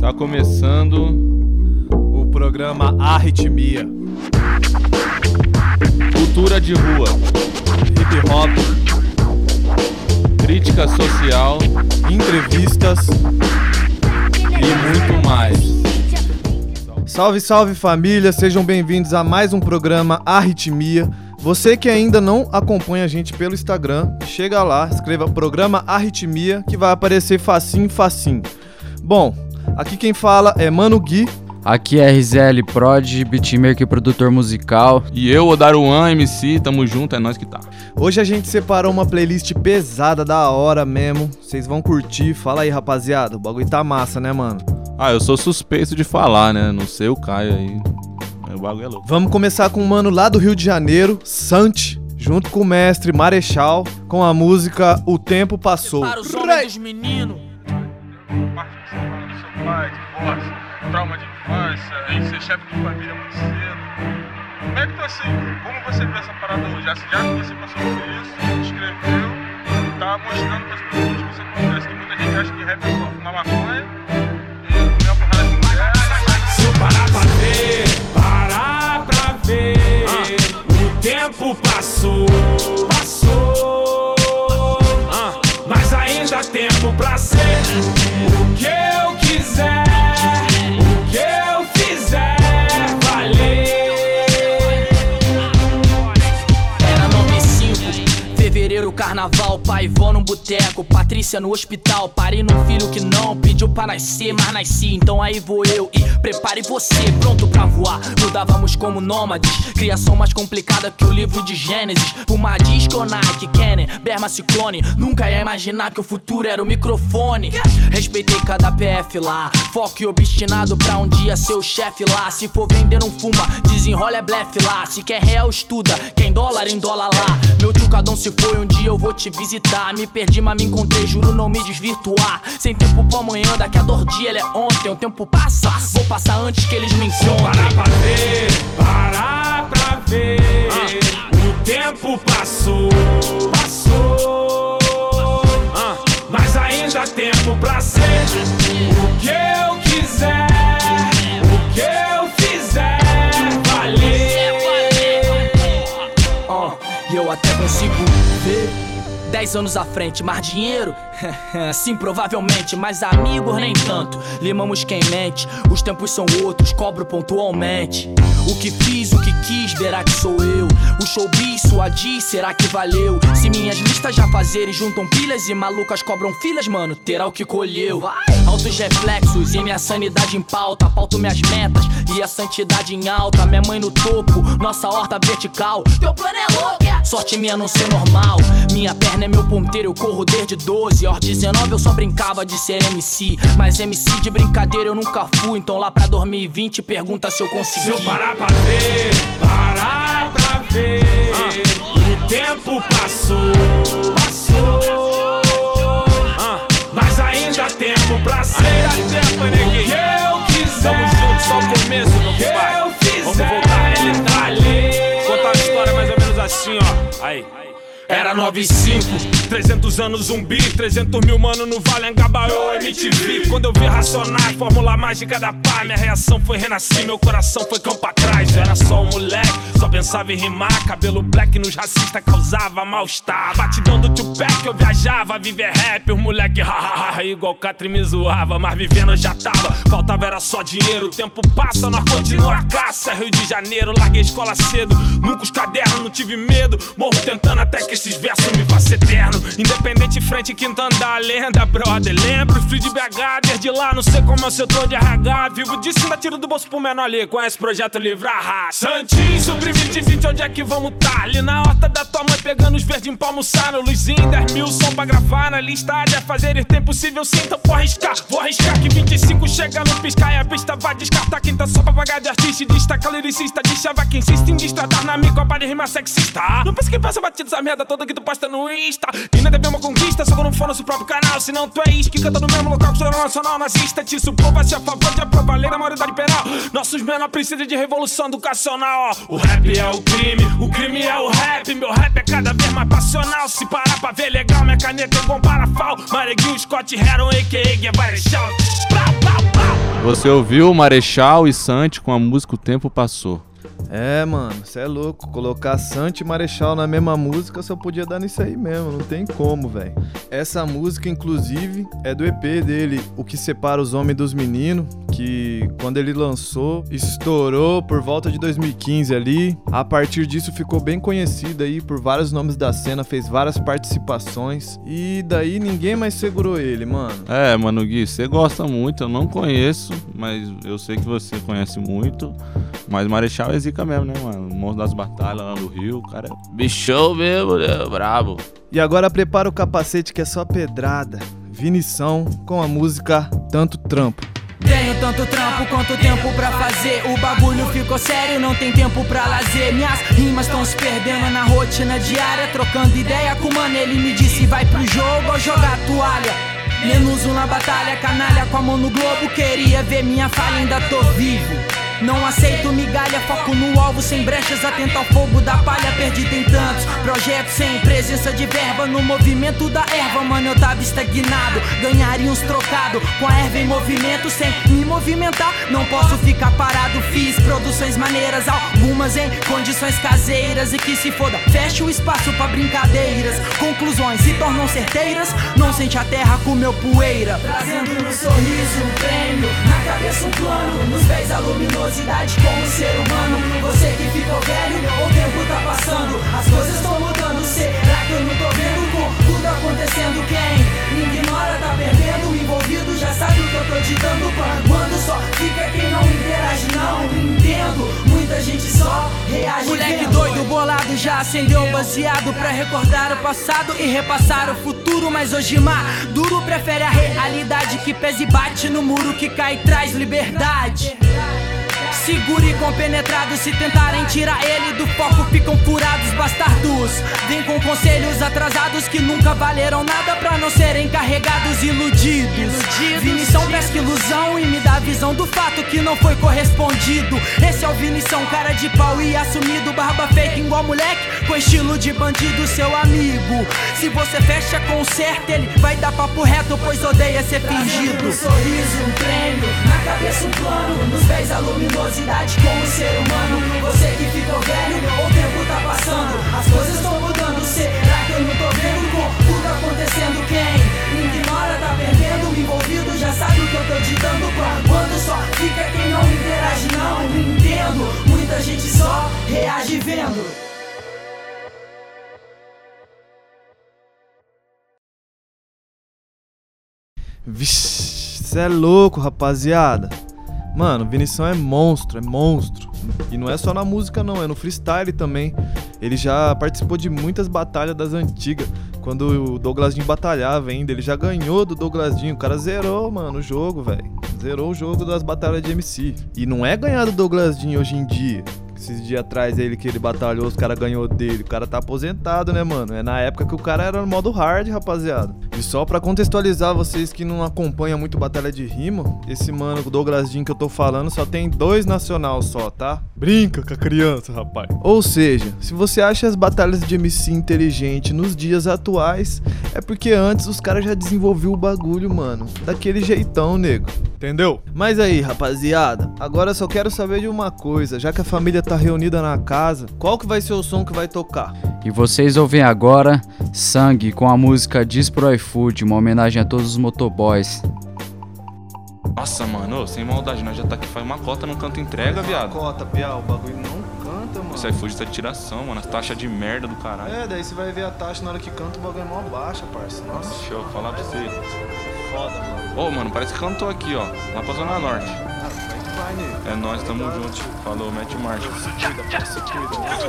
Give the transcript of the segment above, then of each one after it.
Tá começando programa Arritmia. Cultura de rua, hip hop, crítica social, entrevistas e muito mais. Salve, salve família, sejam bem-vindos a mais um programa Arritmia. Você que ainda não acompanha a gente pelo Instagram, chega lá, escreva programa Arritmia que vai aparecer facinho, facinho. Bom, aqui quem fala é Mano Gui. Aqui é RZL Prod, beatmaker e produtor musical. E eu, Odaruan, MC, tamo junto, é nós que tá. Hoje a gente separou uma playlist pesada da hora mesmo. Vocês vão curtir. Fala aí, rapaziada. O bagulho tá massa, né, mano? Ah, eu sou suspeito de falar, né? Não sei o Caio aí. O bagulho é louco. Vamos começar com um mano lá do Rio de Janeiro, Sante, junto com o mestre Marechal, com a música O Tempo Passou. Para os homens dos meninos. parte do seu pai, divórcio, trauma de infância, em ser chefe de família muito cedo. Como é que tá assim? Como você vê essa parada hoje? Já, já que você passou por isso, escreveu, tá mostrando para as pessoas que você acontece, que muita gente acha que rap é só fumar maconha no hospital, parei num filho que não pediu pra nascer, mas nasci, então aí vou eu e prepare você, pronto pra voar. Mudávamos como nômades, criação mais complicada que o livro de Gênesis. Uma disco Nike, Canon, Berma Ciclone, nunca ia imaginar que o futuro era o microfone. Respeitei cada PF lá, foco e obstinado pra um dia ser o chefe lá. Se for vender, não fuma, desenrola é blefe lá. Se quer real, estuda, quem dólar em dólar lá. Meu tio Cadão se foi, um dia eu vou te visitar. Me perdi, mas me encontrei, juro não me desvirtuar. Sem tempo pra amanhã, daqui a dor dia, ele é ontem. O tempo passa, vou passar antes que eles me encontrem. Parar pra ver, parar pra ver, o tempo passou, passou, mas ainda há tempo pra ser o que eu quiser, o que eu fizer valer. E eu até consigo ver. Dez anos à frente, mais dinheiro? Sim, provavelmente, mas amigos nem tanto. Limamos quem mente, os tempos são outros, cobro pontualmente. O que fiz, o que quis, verá que sou eu. O showbiz, sua diz, será que valeu? Se minhas listas já fazerem juntam pilhas e malucas cobram filas, mano, terá o que colheu. Altos reflexos e minha sanidade em pauta. Pauto minhas metas e a santidade em alta. Minha mãe no topo, nossa horta vertical. Teu plano é louco, é? Sorte minha não ser normal. Minha perna é meu ponteiro, eu corro desde 12. Aos 19 eu só brincava de ser MC. Mas MC de brincadeira eu nunca fui. Então lá pra 2020 pergunta se eu consegui. Se eu parar pra ver, parar pra ver, o tempo passou, passou, mas ainda há tempo pra ser o que eu quiser. Tamo junto, só o começo, meu pai. Vamos voltar à realidade. valer. Contar uma história mais ou menos assim, ó. Aí. Era 95, 300 anos zumbi, 300 mil mano no Vale Angabaú, MTV. Quando eu vi Racionais, fórmula mágica da pá, minha reação foi renascer, meu coração foi campo atrás. Eu era só um moleque, só pensava em rimar. Cabelo black nos racistas causava mal-estar. Batidão do Tupac, eu viajava, viver rap. Os moleque, hahaha, igual Catri me zoava. Mas vivendo eu já tava, faltava era só dinheiro. O tempo passa, nós continua a caça. Rio de Janeiro, larguei escola cedo. Nunca os cadernos, não tive medo. Morro tentando até que esses versos me façam eterno. Independente, frente, quinta andar, lenda, brother. Lembro, fui de BH, desde lá, não sei como é o setor de RH. Vivo disso, ainda tiro do bolso pro menor ali. O projeto Livre a. Santinho, sobre 2020, onde é que vamos tá? Ali na horta da tua mãe, pegando os verdinhos pra almoçar. No Luizinho, 10 mil som pra gravar na lista. De fazer ir tempo possível, sim, então vou arriscar. Vou arriscar que 25 chega no piscar e a pista vai descartar. Quem tá só pra pagar de artista destaca lyricista. De chava quem insiste em destradar na micopa de rima sexista. Não pensa que passa batido essa merda toda que tu posta no Insta. E não é uma conquista, só quando for no seu próprio canal. Se não tu é isque, canta no mesmo local que o nacional nazista. Te suprova-se a favor de aprovar lei da maioridade penal. Nossos menores precisam de revolução educacional. Ó. O rap é o crime, o crime é o rap. Meu rap é cada vez mais passional. Se parar pra ver legal, minha caneta é igual parafal. Mareguinho, Scott Heron, a.k.a. Guevara Shout. Você ouviu Marechal e Santi com a música O Tempo Passou. É, mano, você é louco. Colocar Santi e Marechal na mesma música só podia dar nisso aí mesmo, não tem como, velho. Essa música, inclusive, é do EP dele, O Que Separa os Homens dos Meninos, que quando ele lançou, estourou por volta de 2015 ali. A partir disso ficou bem conhecido aí por vários nomes da cena, fez várias participações e daí ninguém mais segurou ele, mano. É, mano, Gui, você gosta muito, eu não conheço, mas eu sei que você conhece muito. Mas Marechal é zica mesmo, né, mano? O monstro das batalhas lá no Rio, o cara é bichão mesmo, né? Brabo. E agora prepara o capacete que é só pedrada. Vinição com a música Tanto Trampo. Tenho tanto trampo quanto tempo pra fazer. O bagulho ficou sério, não tem tempo pra lazer. Minhas rimas estão se perdendo na rotina diária. Trocando ideia com o mano, ele me disse: vai pro jogo ou jogar toalha. Menos um na batalha, canalha com a mão no globo. Queria ver minha falha, ainda tô vivo. Não aceito migalha, foco no alvo sem brechas, atento ao fogo da palha, perdido em tantos projetos sem presença de verba no movimento da erva, mano, eu tava estagnado, ganharia uns trocado com a erva em movimento sem me movimentar, não posso ficar parado, fiz produções maneiras, algumas em condições caseiras e que se foda, fecha o espaço pra brincadeiras, conclusões se tornam certeiras, não sente a terra com meu poeira, trazendo no sorriso um prêmio, na cabeça um plano, nos pés a luminosidade como ser humano. Você que ficou velho, o tempo tá passando, as coisas estão mudando. Será que eu não tô vendo com tudo acontecendo? Quem me ignora tá perdendo, envolvido já sabe o que eu tô ditando. Quando só fica quem não interage, não entendo. Muita gente só reage. Moleque vendo. doido, bolado, já acendeu baseado pra recordar o passado e repassar o futuro. Mas hoje duro prefere a realidade que pesa e bate no muro que cai e traz liberdade. Seguro e compenetrado, se tentarem tirar ele do foco, ficam furados, bastardos. Vem com conselhos atrasados que nunca valeram nada pra não serem carregados, iludidos. iludidos. Vinição pesca ilusão e me a visão do fato que não foi correspondido. Esse é o Vinição, cara de pau e assumido, barba fake igual moleque, com estilo de bandido, seu amigo. Se você fecha com certo, ele vai dar papo reto, pois odeia ser fingido. Um sorriso, um prêmio, na cabeça um plano, nos pés a luminosidade como ser humano. Você que ficou velho, o tempo tá passando, as coisas estão mudando. Será que eu não tô vendo com tudo acontecendo? Quem sabe o que eu tô ditando. Quando só fica quem não interage, não entendo. Muita gente só reage vendo. Vixe, cê é louco, rapaziada. Mano, Vinição é monstro, é monstro. E não é só na música, não, é no freestyle também. Ele já participou de muitas batalhas das antigas. Quando o Douglasinho batalhava ainda, ele já ganhou do Douglasinho. O cara zerou, mano, o jogo, velho. Zerou o jogo das batalhas de MC. E não é ganhar do Douglasinho hoje em dia. Esses dias atrás ele que ele batalhou, os cara ganhou dele. O cara tá aposentado, né, mano? É na época que o cara era no modo hard, rapaziada. E só para contextualizar vocês que não acompanham muito batalha de rima, esse mano, Douglas Jean que eu tô falando, só tem dois nacional só, tá? Brinca com a criança, rapaz. Ou seja, se você acha as batalhas de MC inteligente nos dias atuais, é porque antes os caras já desenvolviam o bagulho, mano. Daquele jeitão, nego. Entendeu? Mas aí, rapaziada, agora eu só quero saber de uma coisa, já que a família tá reunida na casa, qual que vai ser o som que vai tocar? E vocês ouvem agora Sangue com a música Diz pro iFood, uma homenagem a todos os motoboys. Nossa, mano, ô, sem maldade, nós já tá aqui faz uma cota, não canto entrega, viado. Cota, Piau, o bagulho não canta. canta, mano. Esse iFood tá de tiração, mano. As taxas de merda do caralho. É, daí você vai ver a taxa na hora que canta, o bagulho é mó baixa, parça. Nossa, Deixa eu falar pra você. foda, mano. Ô, mano, parece que cantou aqui, ó. Lá pra Zona Norte. Ah, É nós, tamo junto. Falou, mete marcha.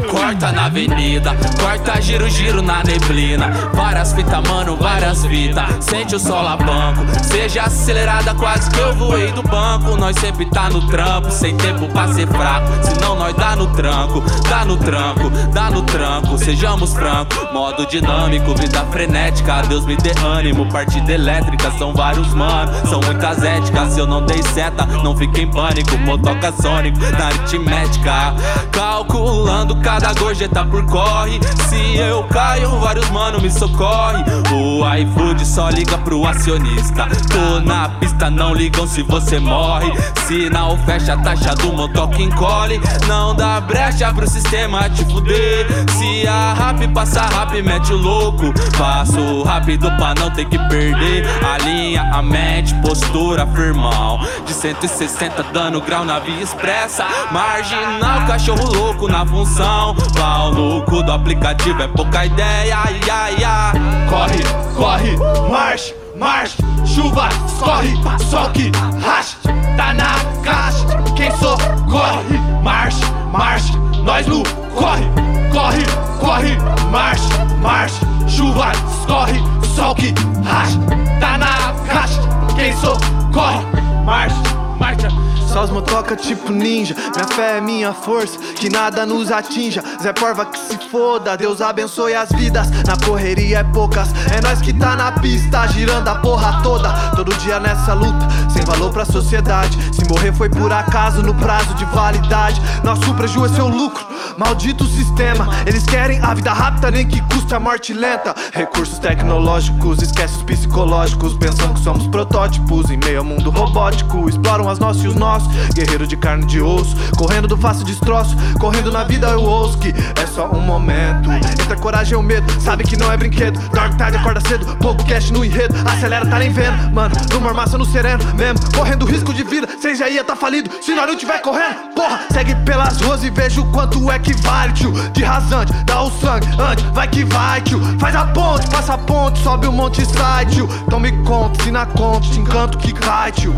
Corta na avenida, corta giro, giro na neblina. Várias fitas, mano, várias fitas. Sente o sol a banco. Seja acelerada, quase que eu voei do banco. Nós sempre tá no trampo, sem tempo pra ser fraco. Senão nós dá no tranco, dá no tranco, dá no tranco. Sejamos francos, modo dinâmico, vida frenética. Deus me dê ânimo, partida elétrica. São vários manos, são muitas éticas. Se eu não dei seta, não fique em pânico. Motoca sônico na aritmética. Calculando cada gorjeta por corre. Se eu caio, vários mano me socorre. O iFood só liga pro acionista. Tô na pista, não ligam se você morre. Sinal fecha a taxa do motoca encolhe. Não dá brecha pro sistema te fuder. Se a rap passa rap, mete o louco. Passo rápido pra não ter que perder. Alinha a mente, postura firmão. De 160 dando grau na via expressa. Marginal, cachorro louco na função. Pau no cu do aplicativo é pouca ideia. Ai, ai, ai. Corre, corre, marche, marche, chuva, escorre, sol que racha, tá na caixa. Quem socorre, marche, marche, nós no corre, corre, corre, marche, marche, chuva, escorre, sol que racha, tá na caixa. Quem socorre, marche, marcha. Só os motoca tipo ninja, minha fé é minha força, que nada nos atinja. Zé Porva que se foda, Deus abençoe as vidas. Na correria é poucas, é nós que tá na pista, girando a porra toda. Todo dia nessa luta, sem valor pra sociedade. Se morrer foi por acaso, no prazo de validade. Nosso prejuízo é seu lucro, maldito sistema. Eles querem a vida rápida, nem que custe a morte lenta. Recursos tecnológicos, esquece os psicológicos. Pensando que somos protótipos em meio ao mundo robótico. Exploram as nossas e os nossos. Guerreiro de carne de osso, correndo do fácil destroço. Correndo na vida eu ouço que é só um momento. Entre coragem e medo, sabe que não é brinquedo. Dark Tide acorda cedo, pouco cash no enredo. Acelera, tá nem vendo, mano. Numa armaça no sereno, mesmo. Correndo risco de vida, cês já ia tá falido. Se nós não tiver correndo, porra, segue pelas ruas e veja o quanto é que vale, tio. De rasante, dá o sangue, antes, vai que vai, tio. Faz a ponte, passa a ponte, sobe o monte e sai, tio. Então me conta, se na conta, te encanto que cai, tio.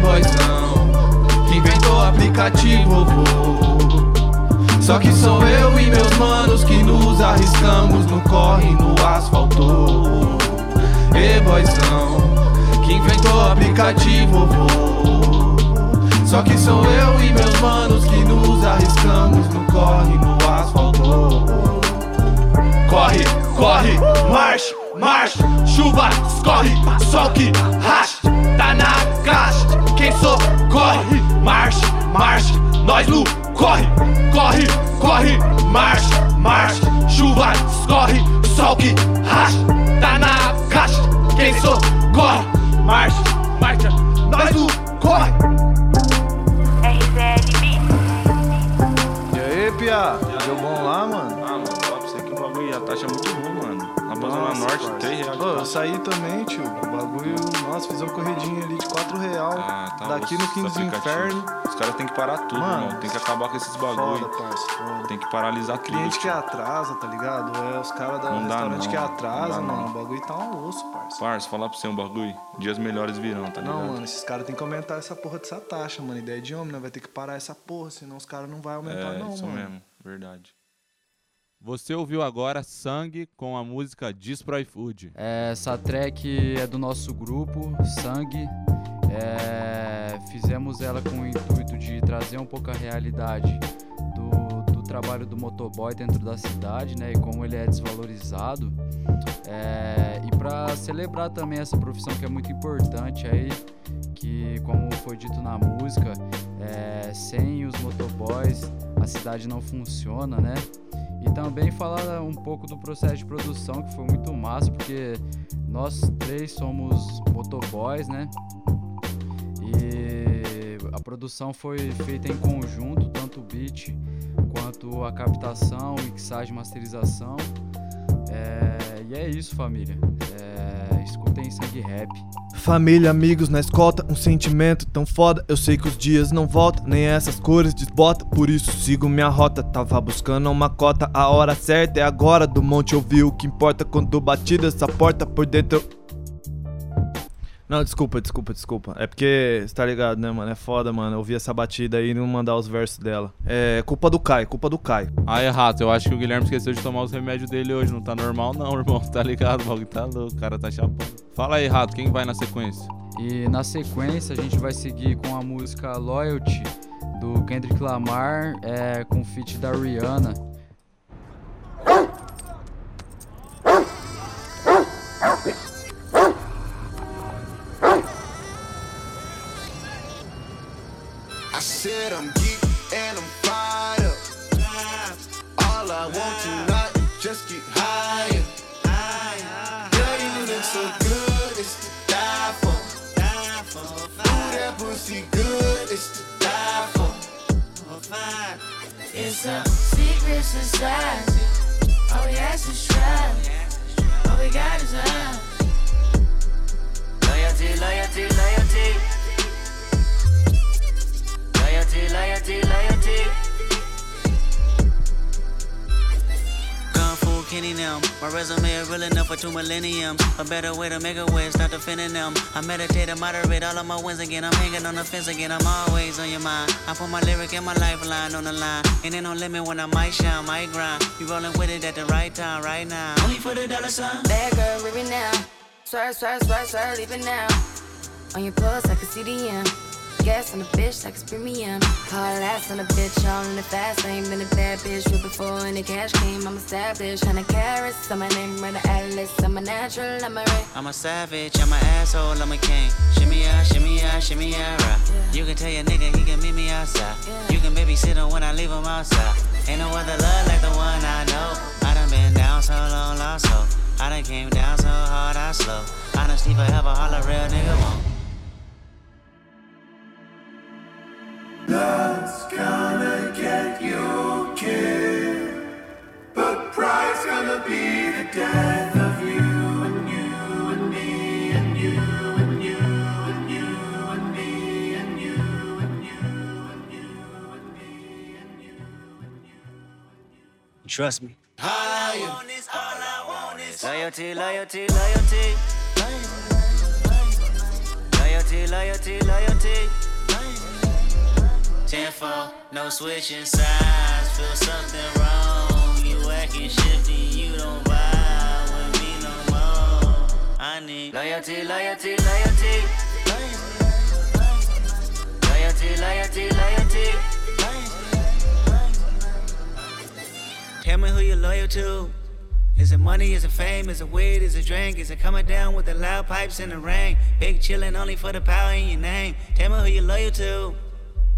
Boyzão, que inventou aplicativo, vô. Só que sou eu e meus manos que nos arriscamos no corre, no asfalto. Ê, boyzão, que inventou aplicativo, vô. Só que sou eu e meus manos que nos arriscamos no corre, no asfalto. Corre, corre, marche, marche, chuva, escorre, sol que racha, tá na caixa. Quem socorre, marche, marche, nós no corre, corre, corre, marche, marche, chuva, escorre, sol que racha, tá na caixa. Quem socorre, marche, marcha, nós no corre. RZL Beats. E aí, Pia? Deu bom lá, mano? Ah, mano, pra você que o bagulho, a taxa é muito ruim, Zona Nossa, Norte, parça. 3 reais. de Ô, eu saí também, tio. O bagulho, nossa, fiz uma corridinha ali de 4 real. Ah, tá Daqui no Quinto. Inferno. Os caras têm que parar tudo, Mano, irmão. Tem que acabar com esses Foda, bagulho. parça, foda. Tem que paralisar tudo. Cliente que atrasa, tá ligado? É os caras da Não restaurante não, que não atrasa, dá mano. não. O bagulho tá um osso, parça. Parça, falar pra você um bagulho. Dias melhores virão, tá ligado? Não, mano, esses caras tem que aumentar essa porra dessa taxa, mano. Ideia de homem, né? Vai ter que parar essa porra, senão os caras não vão aumentar, É, não, isso mano. mesmo, verdade. Você ouviu agora Sangue com a música Diz pro iFood. É, essa track é do nosso grupo, Sangue. É, fizemos ela com o intuito de trazer um pouco a realidade do, do trabalho do motoboy dentro da cidade, né? E como ele é desvalorizado. É, e para celebrar também essa profissão que é muito importante aí, que como foi dito na música, é, sem os motoboys a cidade não funciona, né? E também falar um pouco do processo de produção, que foi muito massa, porque nós três somos motoboys, né? E a produção foi feita em conjunto, tanto o beat quanto a captação, mixagem, masterização. É, e é isso, família. É, escutem sangue rap. Família, amigos na escolta, um sentimento tão foda. Eu sei que os dias não voltam, nem essas cores desbota. Por isso sigo minha rota. Tava buscando uma cota, a hora certa é agora. Do monte eu vi o que importa quando batida essa porta por dentro. Não, desculpa, desculpa, desculpa. É porque, você tá ligado, né, mano? É foda, mano. Ouvir essa batida aí e não mandar os versos dela. É culpa do Kai, culpa do Kai. Ah, errado. Eu acho que o Guilherme esqueceu de tomar os remédios dele hoje. Não tá normal, não, irmão. Tá ligado? O bagulho tá louco. O cara tá chapando. Fala aí, Rato. Quem vai na sequência? E na sequência a gente vai seguir com a música Loyalty do Kendrick Lamar é, com feat da Rihanna. I said I'm geek and I'm fired up. All I want tonight is just get higher. Girl, you look so good, it's to die for. Ooh, that pussy good, it's to die for. It's a secret society. All we ask is try. All we got is love. Loyalty, loyalty, loyalty. Loyalty, loyalty, loyalty. Kung Fu Kenny them. My resume is real enough for two millenniums. A better way to make a way, start defending them. I meditate and moderate all of my wins again. I'm hanging on the fence again. I'm always on your mind. I put my lyric and my lifeline on the line. And ain't no limit when I might shine, might grind. You rolling with it at the right time, right now. Only for the dollar sign. Bad girl, living now. Swear, swear, swear, swear, leaving now. On your pulse, I can see the M. Gas on the bitch like it's premium. Hard ass on a bitch, all in the fast lane. Been a bad bitch way before any cash came. I'm established, hundred carats. I'm my name, run the atlas. I'm a natural, I'm a ray. I'm a savage, I'm an asshole, I'm a king. Shimmy out, shimmy out, shimmy out, right. You can tell your nigga he can meet me outside. You can babysit him when I leave him outside. Ain't no other love like the one I know. I done been down so long, lost hope. I done came down so hard, I slow. Honestly, forever, all a real nigga want. Love's gonna get you killed, but pride's gonna be the death of you and you and me and you and you and you and me and you and you and you and me and you and you. Trust me. Higher. Loyalty, loyalty, loyalty. Loyalty, loyalty, loyalty. Tenfold, no switching sides. Feel something wrong. You acting shifty, you don't vibe with me no more. I need loyalty, loyalty, loyalty. Loyalty, loyalty, loyalty. Tell me who you're loyal to. Is it money? Is it fame? Is it weed? Is it drink? Is it coming down with the loud pipes in the rain? Big chillin' only for the power in your name. Tell me who you're loyal to.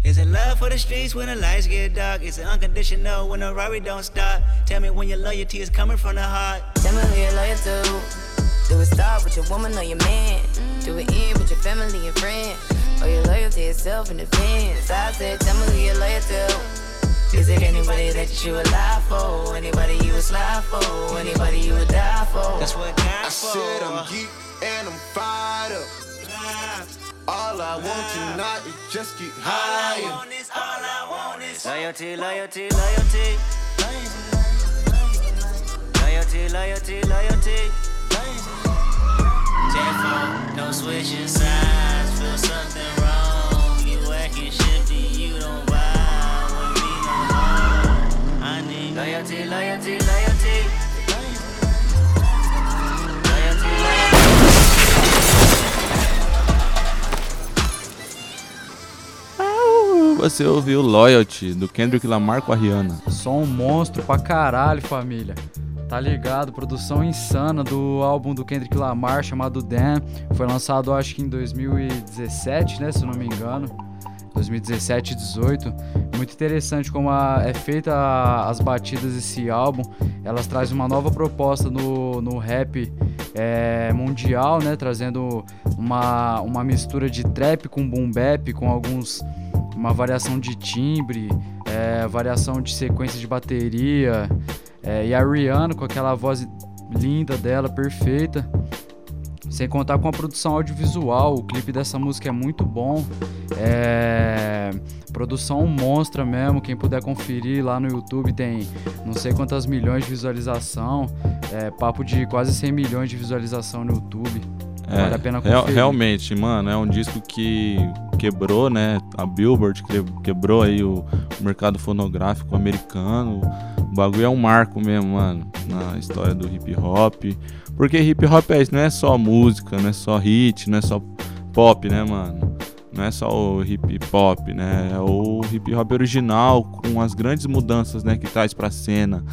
Is it love for the streets when the lights get dark? Is it unconditional when the Rari don't stop? Tell me when your loyalty is coming from the heart. Tell me who you're loyal to. Do it start with your woman or your man? Do it end with your family and friends? Or your loyal to yourself in defense? I said, tell me who you're loyal to. Is it anybody that you would lie for? Anybody you would slide for? Anybody you would die for? That's what I God said for. I'm geek and I'm fired up. All I want tonight is just get higher. All I want is loyalty, loyalty, loyalty. Loyalty, loyalty, loyalty. Tenfold, no switching sides. Feel something wrong. You acting shifty, you don't vibe with me no more. I need loyalty, loyalty. Você ouviu Loyalty, do Kendrick Lamar com a Rihanna. Som monstro pra caralho, família. Tá ligado? Produção insana do álbum do Kendrick Lamar chamado Dan. Foi lançado acho que em 2017, né? Se não me engano. 2017 e 18. Muito interessante como a- é feita a- as batidas desse álbum. Elas trazem uma nova proposta no, no rap é, mundial, né? Trazendo uma, uma mistura de trap com boom bap, com alguns uma variação de timbre, é, variação de sequência de bateria, é, e a Rihanna com aquela voz linda dela, perfeita. Sem contar com a produção audiovisual, o clipe dessa música é muito bom. É... Produção monstra mesmo, quem puder conferir lá no YouTube tem não sei quantas milhões de visualização, é, papo de quase 100 milhões de visualização no YouTube. É, vale a pena conferir. realmente, mano, é um disco que quebrou, né? A Billboard que- quebrou aí o, o mercado fonográfico americano. O bagulho é um marco mesmo, mano, na história do hip hop. Porque hip hop é isso, não é só música, não é só hit, não é só pop, né, mano? Não é só o hip hop, né? É o hip hop original com as grandes mudanças, né, que traz pra cena,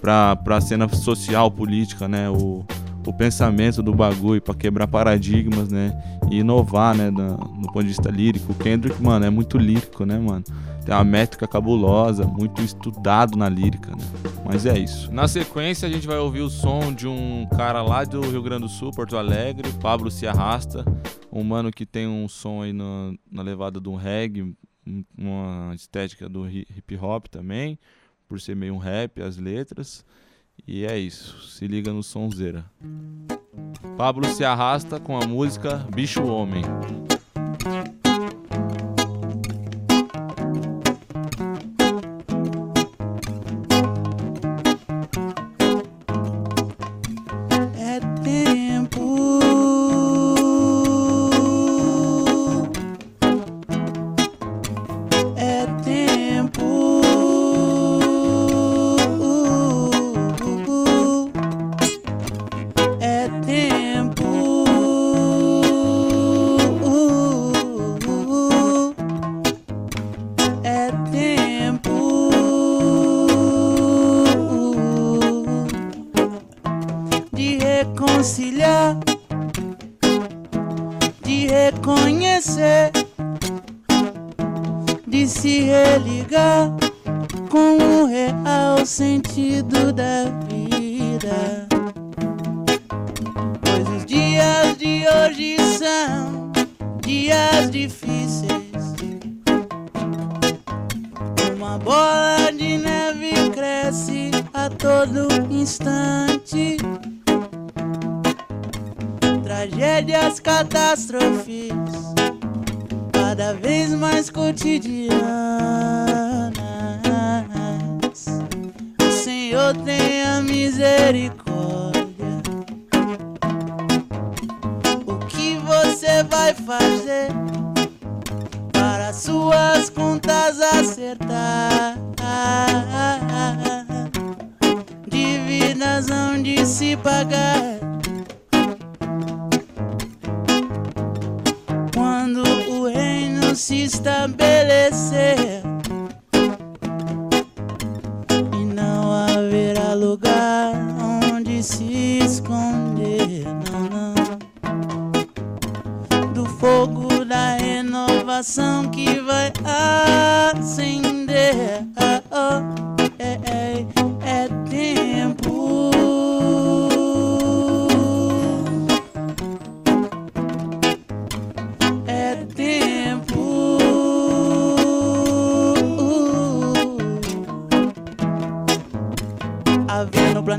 pra, pra cena social, política, né? O, o pensamento do bagulho pra quebrar paradigmas, né? E inovar, né? do ponto de vista lírico. O Kendrick, mano, é muito lírico, né, mano? Tem uma métrica cabulosa, muito estudado na lírica, né? Mas é isso. Na sequência, a gente vai ouvir o som de um cara lá do Rio Grande do Sul, Porto Alegre, Pablo Se Arrasta. Um mano que tem um som aí na, na levada de um reggae, um- uma estética do hi- hip hop também, por ser meio um rap, as letras. E é isso, se liga no sonzeira. Pablo se arrasta com a música Bicho Homem.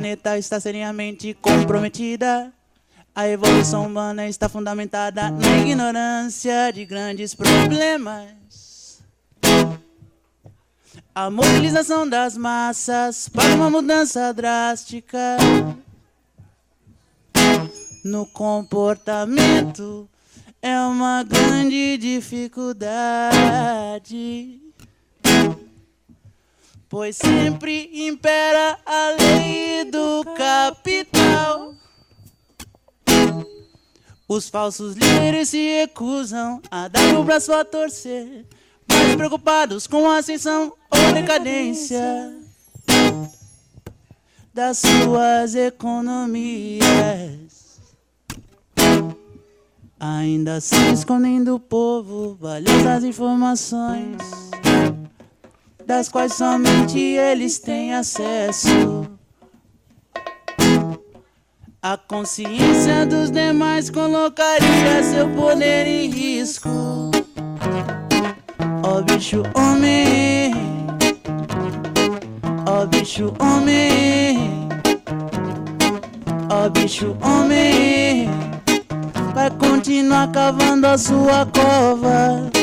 Planeta está seriamente comprometida. A evolução humana está fundamentada na ignorância de grandes problemas. A mobilização das massas para uma mudança drástica no comportamento é uma grande dificuldade. Pois sempre impera a lei do capital. Os falsos líderes se recusam a dar o braço a torcer, mais preocupados com a ascensão ou decadência das suas economias. Ainda se escondem do povo valiosas informações, das quais somente eles têm acesso. A consciência dos demais colocaria seu poder em risco. Ó bicho homem, ó bicho homem, ó bicho homem. vai continuar cavando a sua cova.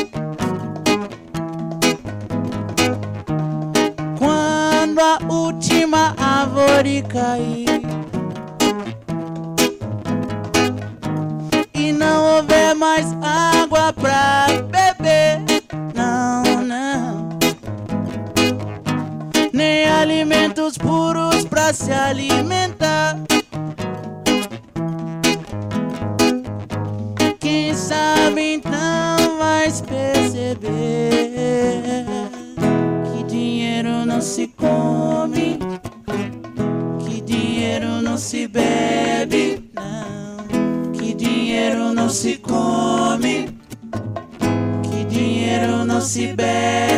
A última árvore cair. E não houver mais água pra beber, não, não, nem alimentos puros pra se alimentar. Não se bebe.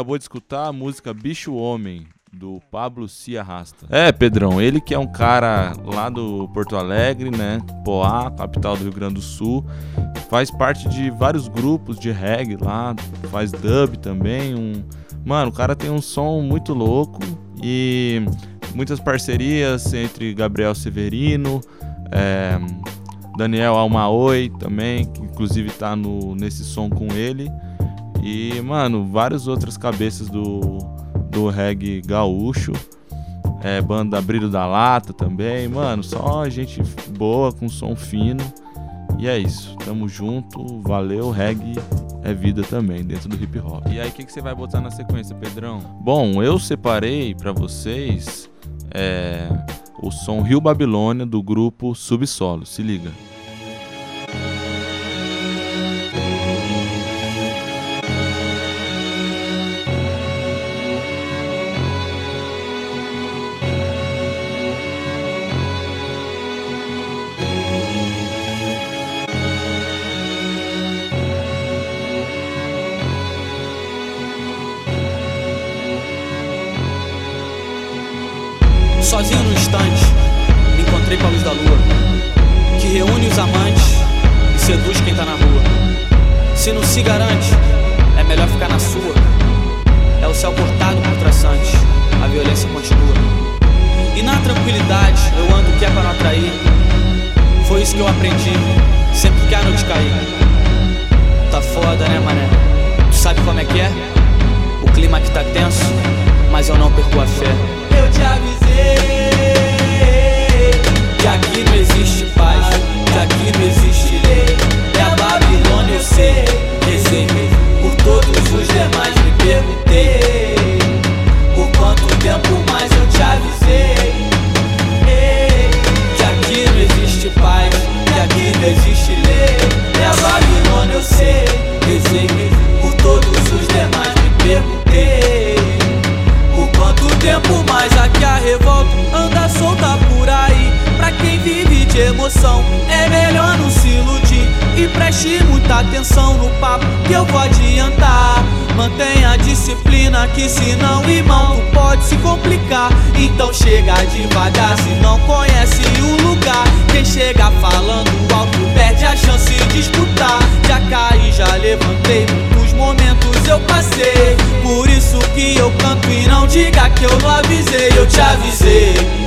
Acabou de escutar a música Bicho Homem, do Pablo Se Arrasta. É, Pedrão, ele que é um cara lá do Porto Alegre, né? Poá, capital do Rio Grande do Sul. Faz parte de vários grupos de reggae lá, faz dub também. Um... Mano, o cara tem um som muito louco e muitas parcerias entre Gabriel Severino, é, Daniel Almaoi também, que inclusive tá no, nesse som com ele. E, mano, várias outras cabeças do, do reggae gaúcho. É, banda Brilho da Lata também. Mano, só gente boa, com som fino. E é isso. Tamo junto. Valeu. Reggae é vida também, dentro do hip hop. E aí, o que, que você vai botar na sequência, Pedrão? Bom, eu separei pra vocês é, o som Rio Babilônia do grupo Subsolo. Se liga. Da lua, que reúne os amantes e seduz quem tá na rua. Se não se garante, é melhor ficar na sua. É o céu cortado por traçantes, a violência continua. E na tranquilidade eu ando que é pra não atrair. Foi isso que eu aprendi, sempre que a noite cair. Tá foda, né, mané? Tu sabe como é que é? O clima aqui tá tenso, mas eu não perco a fé. Eu te avisei que aqui não existe paz, que aqui não existe lei. É a Babilônia, eu sei, rezei por todos os demais. Me perguntei Então chega devagar, se não conhece o lugar. Quem chega falando alto perde a chance de escutar. Já caí, já levantei, muitos momentos eu passei. Por isso que eu canto e não diga que eu não avisei, eu te avisei.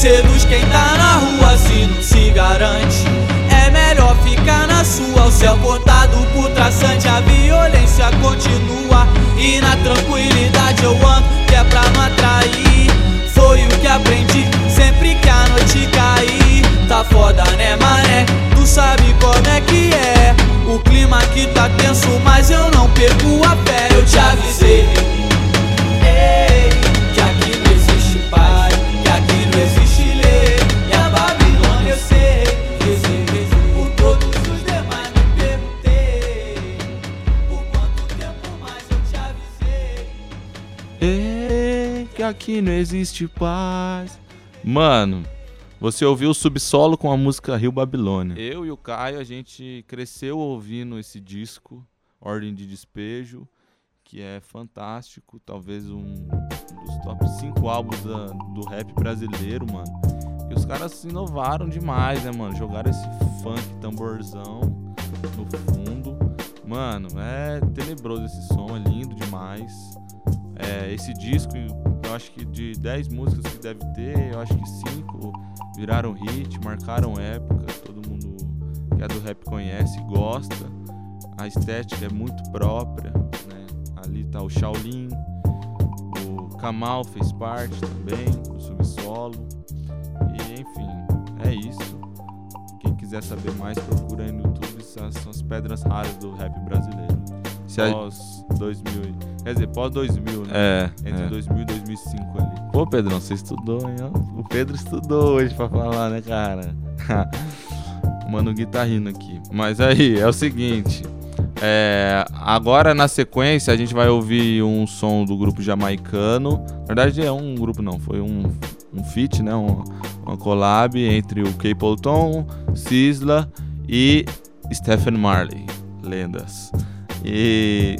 seduz quem tá na rua se não se garante. É melhor ficar na sua, o céu cortado por traçante. A violência continua e na tranquilidade eu ando, que é pra me atrair. Foi o que aprendi sempre que a noite cair. Tá foda, né, mané? Tu sabe como é que é. O clima aqui tá tenso, mas eu não perco a pele. Eu te avisei. Que não existe paz. Mano, você ouviu o subsolo com a música Rio Babilônia. Eu e o Caio, a gente cresceu ouvindo esse disco, Ordem de Despejo, que é fantástico, talvez um dos top 5 álbuns da- do rap brasileiro, mano. E os caras inovaram demais, né, mano? Jogaram esse funk tamborzão no fundo. Mano, é tenebroso esse som, é lindo demais. É, esse disco, eu acho que de 10 músicas que deve ter, eu acho que 5 viraram hit, marcaram época, todo mundo que é do rap conhece gosta. A estética é muito própria, né? Ali tá o Shaolin, o Kamal fez parte também, o Subsolo. E enfim, é isso. Quem quiser saber mais, procura aí no YouTube, essas são as pedras raras do rap brasileiro. Se a- Pós 2000, e- quer dizer, pós 2000, né? É, Entre é. 2000 e 2005 ali. Pô, Pedrão, você estudou, hein? O Pedro estudou hoje pra falar, né, cara? Mano, o Gui tá aqui. Mas aí, é o seguinte. é, agora, na sequência, a gente vai ouvir um som do grupo jamaicano. Na verdade, é um grupo, não. Foi um, um feat, né? Um- uma collab entre o Capleton, Sisla e Stephen Marley. Lendas. E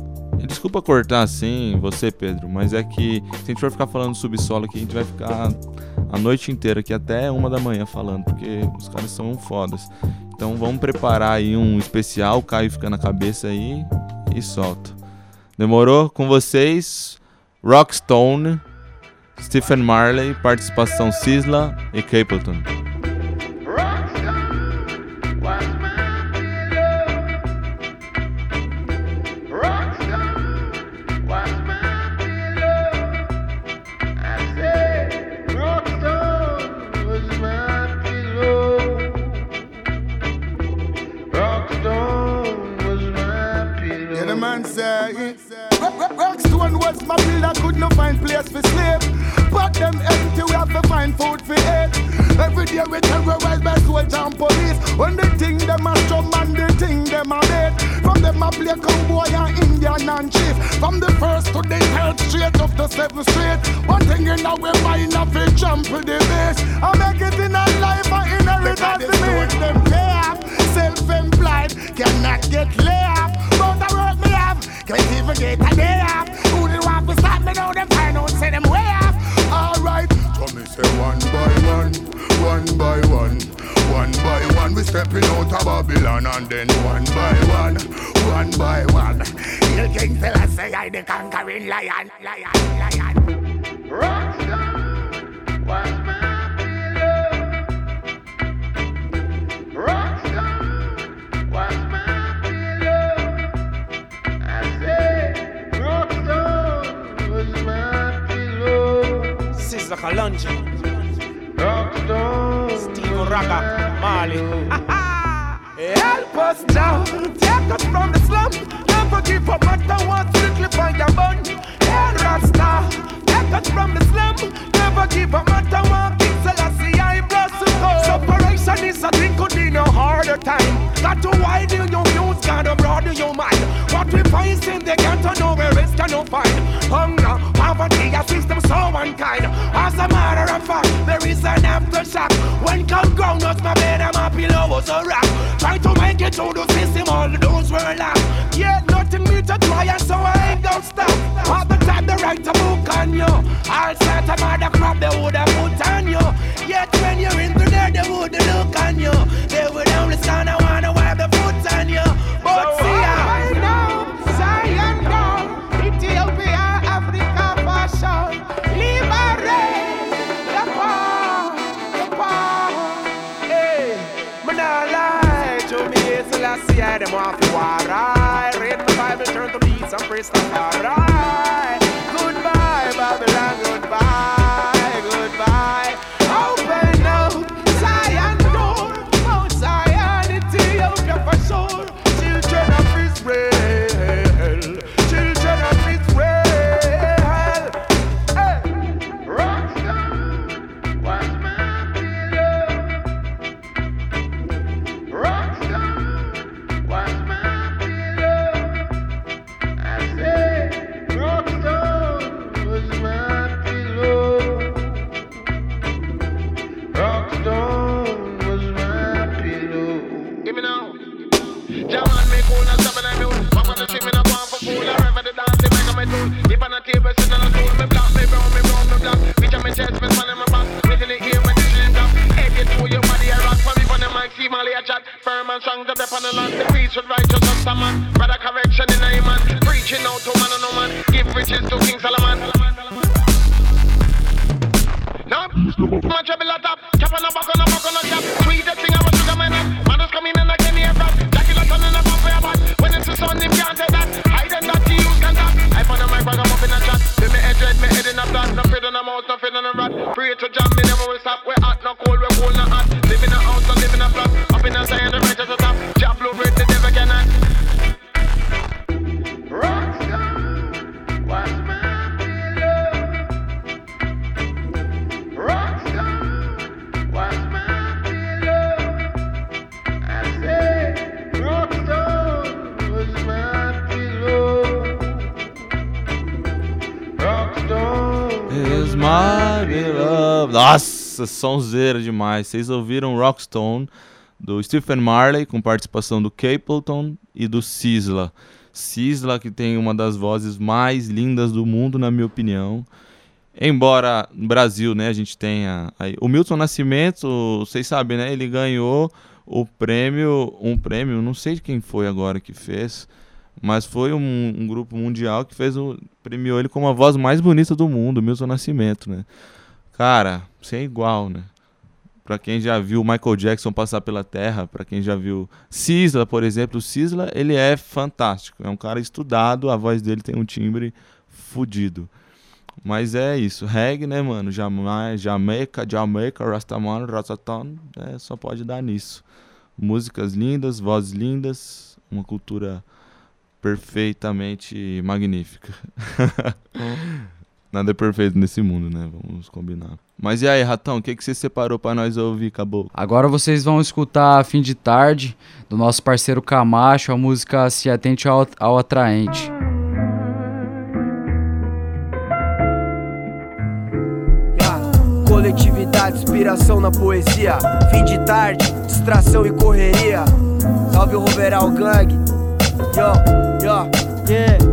Desculpa cortar assim, você, Pedro, mas é que se a gente for ficar falando subsolo aqui, a gente vai ficar a noite inteira aqui até uma da manhã falando, porque os caras são fodas. Então vamos preparar aí um especial, Caio fica na cabeça aí e solta. Demorou? Com vocês, Rockstone, Stephen Marley, participação Sisla e Capleton. From them a cowboy and Indian and chief. From the first to the third straight up to seventh street. One thing in our mind, I feel jump to the base. I make it in a life, I inherit as the make them pay up. Self-employed, cannot get lay up. But the work me have, can't even get a day off. Who they want to stop me now? Them find out, say them way off. Alright, so me say one by one, one by one, one by one. We stepping out of Babylon and then one by one, one by one. You king say I the conquering lion, lion, lion. Rockstar, what's my pillow? Rockstar, what's my pillow? I say, Rockstar was my pillow. Sizzla Kalonji. Rockstar, Steve Raga, Marley. Help us now, take us from the slum. Never give up, matter what, strictly for your bun. Hey, Rasta, take us from the slum. Never give up, matter what, King Selassie, I bless you. Separation is a thing, could be no harder time. Got to widen your views, gotta broaden your mind. What we find in the ghetto, nowhere else can you find. Hunger, poverty, a system so unkind. As a matter of fact, there is an aftershock. When come ground, us my bed and my pillow was a rock. Try to make it through the system, all the doors were locked. Yeah, nothing me to try, and so I ain't gonna stop. All the time they write a book on you. All sorts of other crap they would have put on you. Yet when you're in there, they would look on you. They would only stand beats and demais. Vocês ouviram Rockstone do Stephen Marley com participação do Capleton e do Sisla. Sisla que tem uma das vozes mais lindas do mundo, na minha opinião. Embora no Brasil, né, a gente tenha aí, o Milton Nascimento, vocês sabem, né, ele ganhou o prêmio, um prêmio, não sei quem foi agora que fez, mas foi um, um grupo mundial que fez o premiou ele como a voz mais bonita do mundo, Milton Nascimento, né? Cara, sem igual, né? Pra quem já viu Michael Jackson passar pela Terra, pra quem já viu Sisla, por exemplo, o Sisla, ele é fantástico, é um cara estudado, a voz dele tem um timbre fudido. Mas é isso, reggae, né, mano? Jamaica, Jamaica, Jamaica, Rastaman, Rastaton, é, só pode dar nisso. Músicas lindas, vozes lindas, uma cultura perfeitamente magnífica. Nada é perfeito nesse mundo, né? Vamos combinar. Mas e aí, Ratão, o que, que você separou pra nós ouvir, caboclo? Agora vocês vão escutar Fim de Tarde, do nosso parceiro Camacho, a música Se Atente ao, ao Atraente. Coletividade, inspiração na poesia. Fim de tarde, distração e correria. Salve o Roveral Gang. Yo, yo. Yeah.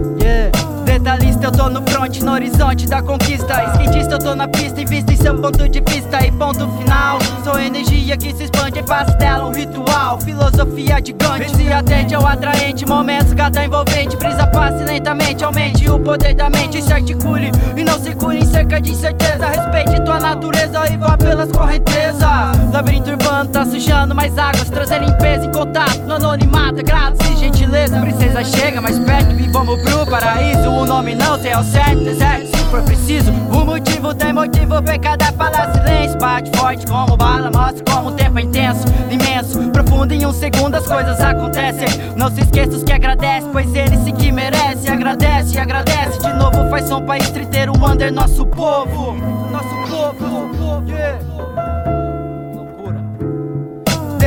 Eu tô no front, no horizonte da conquista. Skatista, eu tô na pista, invista em seu ponto de vista. E ponto final. Sou energia que se expande faz dela um ritual. Filosofia de Gandhi. Se atende ao atraente, momentos cada envolvente. Brisa passe lentamente, aumente o poder da mente. Se articule e não circule em cerca de incerteza. Respeite tua natureza e vá pelas correntezas. Labirinto urbano tá sujando mais águas. Trazer limpeza em contato no anonimato. Graças e gentileza. Princesa chega mais perto e vamos pro paraíso. O nome não tem ao certo, deserto se for preciso. O motivo tem motivo, vem cada palavra silêncio. Bate forte como bala, mostra como o tempo é intenso, imenso, profundo. Em um segundo as coisas acontecem. Não se esqueça os que agradece, pois ele se que merece. Agradece agradece de novo. Faz som país inteiro, under nosso povo. Nosso povo, yeah.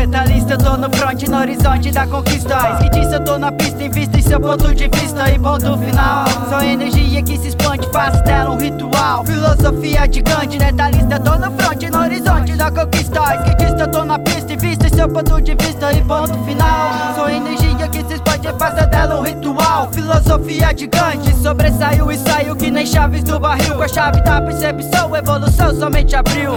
Detalhista, tô no front, no horizonte da conquista. Eu tô na pista, invista em seu ponto de vista e ponto final. Só energia que se expande, faz dela um ritual. Filosofia gigante, detalhista, eu tô no front, no horizonte da conquista. Eu tô na pista, invista em seu ponto de vista e ponto final. Só energia que se expande, faz dela um ritual. Filosofia gigante, sobressaiu e saiu que nem chaves do barril. Com a chave da percepção, evolução somente abriu.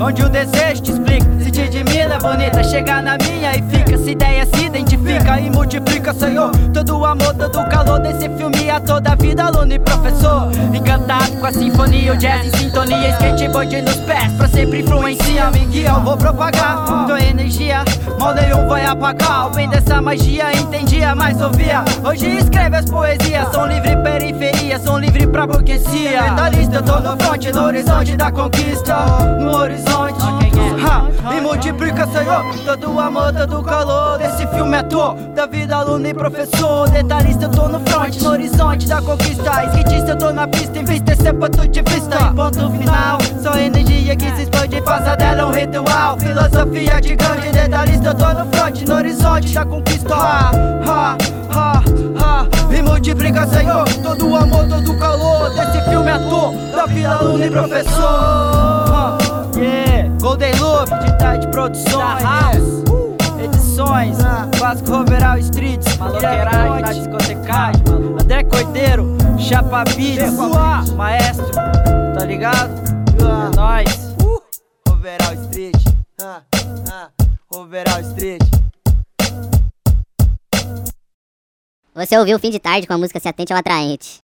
Onde o desejo te explica, se te admira, bonita, chega na minha e fica essa ideia se identifica e multiplica, Senhor. Todo o amor, todo o calor desse filme a toda vida, aluno e professor. Encantado com a sinfonia, o jazz em sintonia, skateboard nos pés, pra sempre influencia, me guia, eu vou propagar. Tua energia, mal nenhum vai apagar. O bem dessa magia, entendia, mas ouvia. Hoje escreve as poesias, são livre periferia, são livre pra burguesia. Medalhista, eu tô no front, no horizonte da conquista. No horizonte, ha, me multiplica, Senhor. Todo o amor, todo o calor desse filme ator. Da vida, aluno e professor. Detalhista, eu tô no front, no horizonte da conquista. Skatista, eu tô na pista, em vez de ser ponto de vista. Em ponto final, só energia que se expande, passa dela um ritual. Filosofia gigante, detalhista, eu tô no front, no horizonte da conquista. Ha, ha, ha, ha. Me multiplica, Senhor. Todo o amor, todo o calor desse filme ator. Da vida, aluno e professor. Yeah, Golden Loop, de tarde produções. House. Edições, Vasco Roveral Streets, Maloqueiragem, na discotecagem, André Cordeiro, Chapa Beats, Maestro, tá ligado? É nóis. Overall Street. Ah, ah, Overall Street. Você ouviu o fim de tarde com a música Se Atente ao Atraente.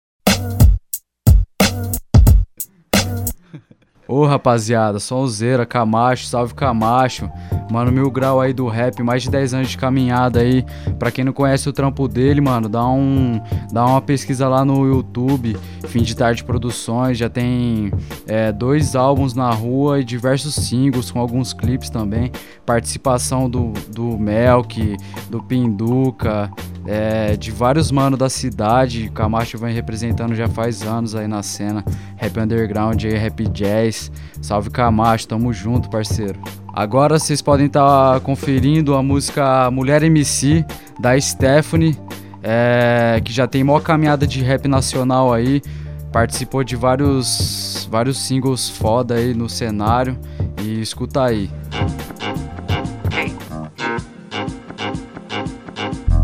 Ô rapaziada, Sonzeira, Camacho, salve Camacho. Mano, mil grau aí do rap, mais de 10 anos de caminhada aí. Pra quem não conhece o trampo dele, mano, dá, um, dá uma pesquisa lá no YouTube. Fim de Tarde Produções, já tem é, dois álbuns na rua e diversos singles, com alguns clipes também. Participação do, do Melk, do Pinduca, é, de vários manos da cidade. Camacho vem representando já faz anos aí na cena. Rap underground aí, rap jazz. Salve Camacho, tamo junto, parceiro. Agora vocês podem estar conferindo a música Mulher MC da Stephanie, é, que já tem maior caminhada de rap nacional aí. Participou de vários, vários singles foda aí no cenário. E escuta aí.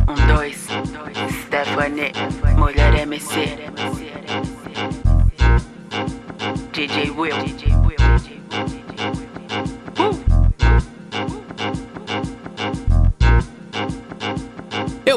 Um, dois, Stephanie, mulher MC. DJ Will.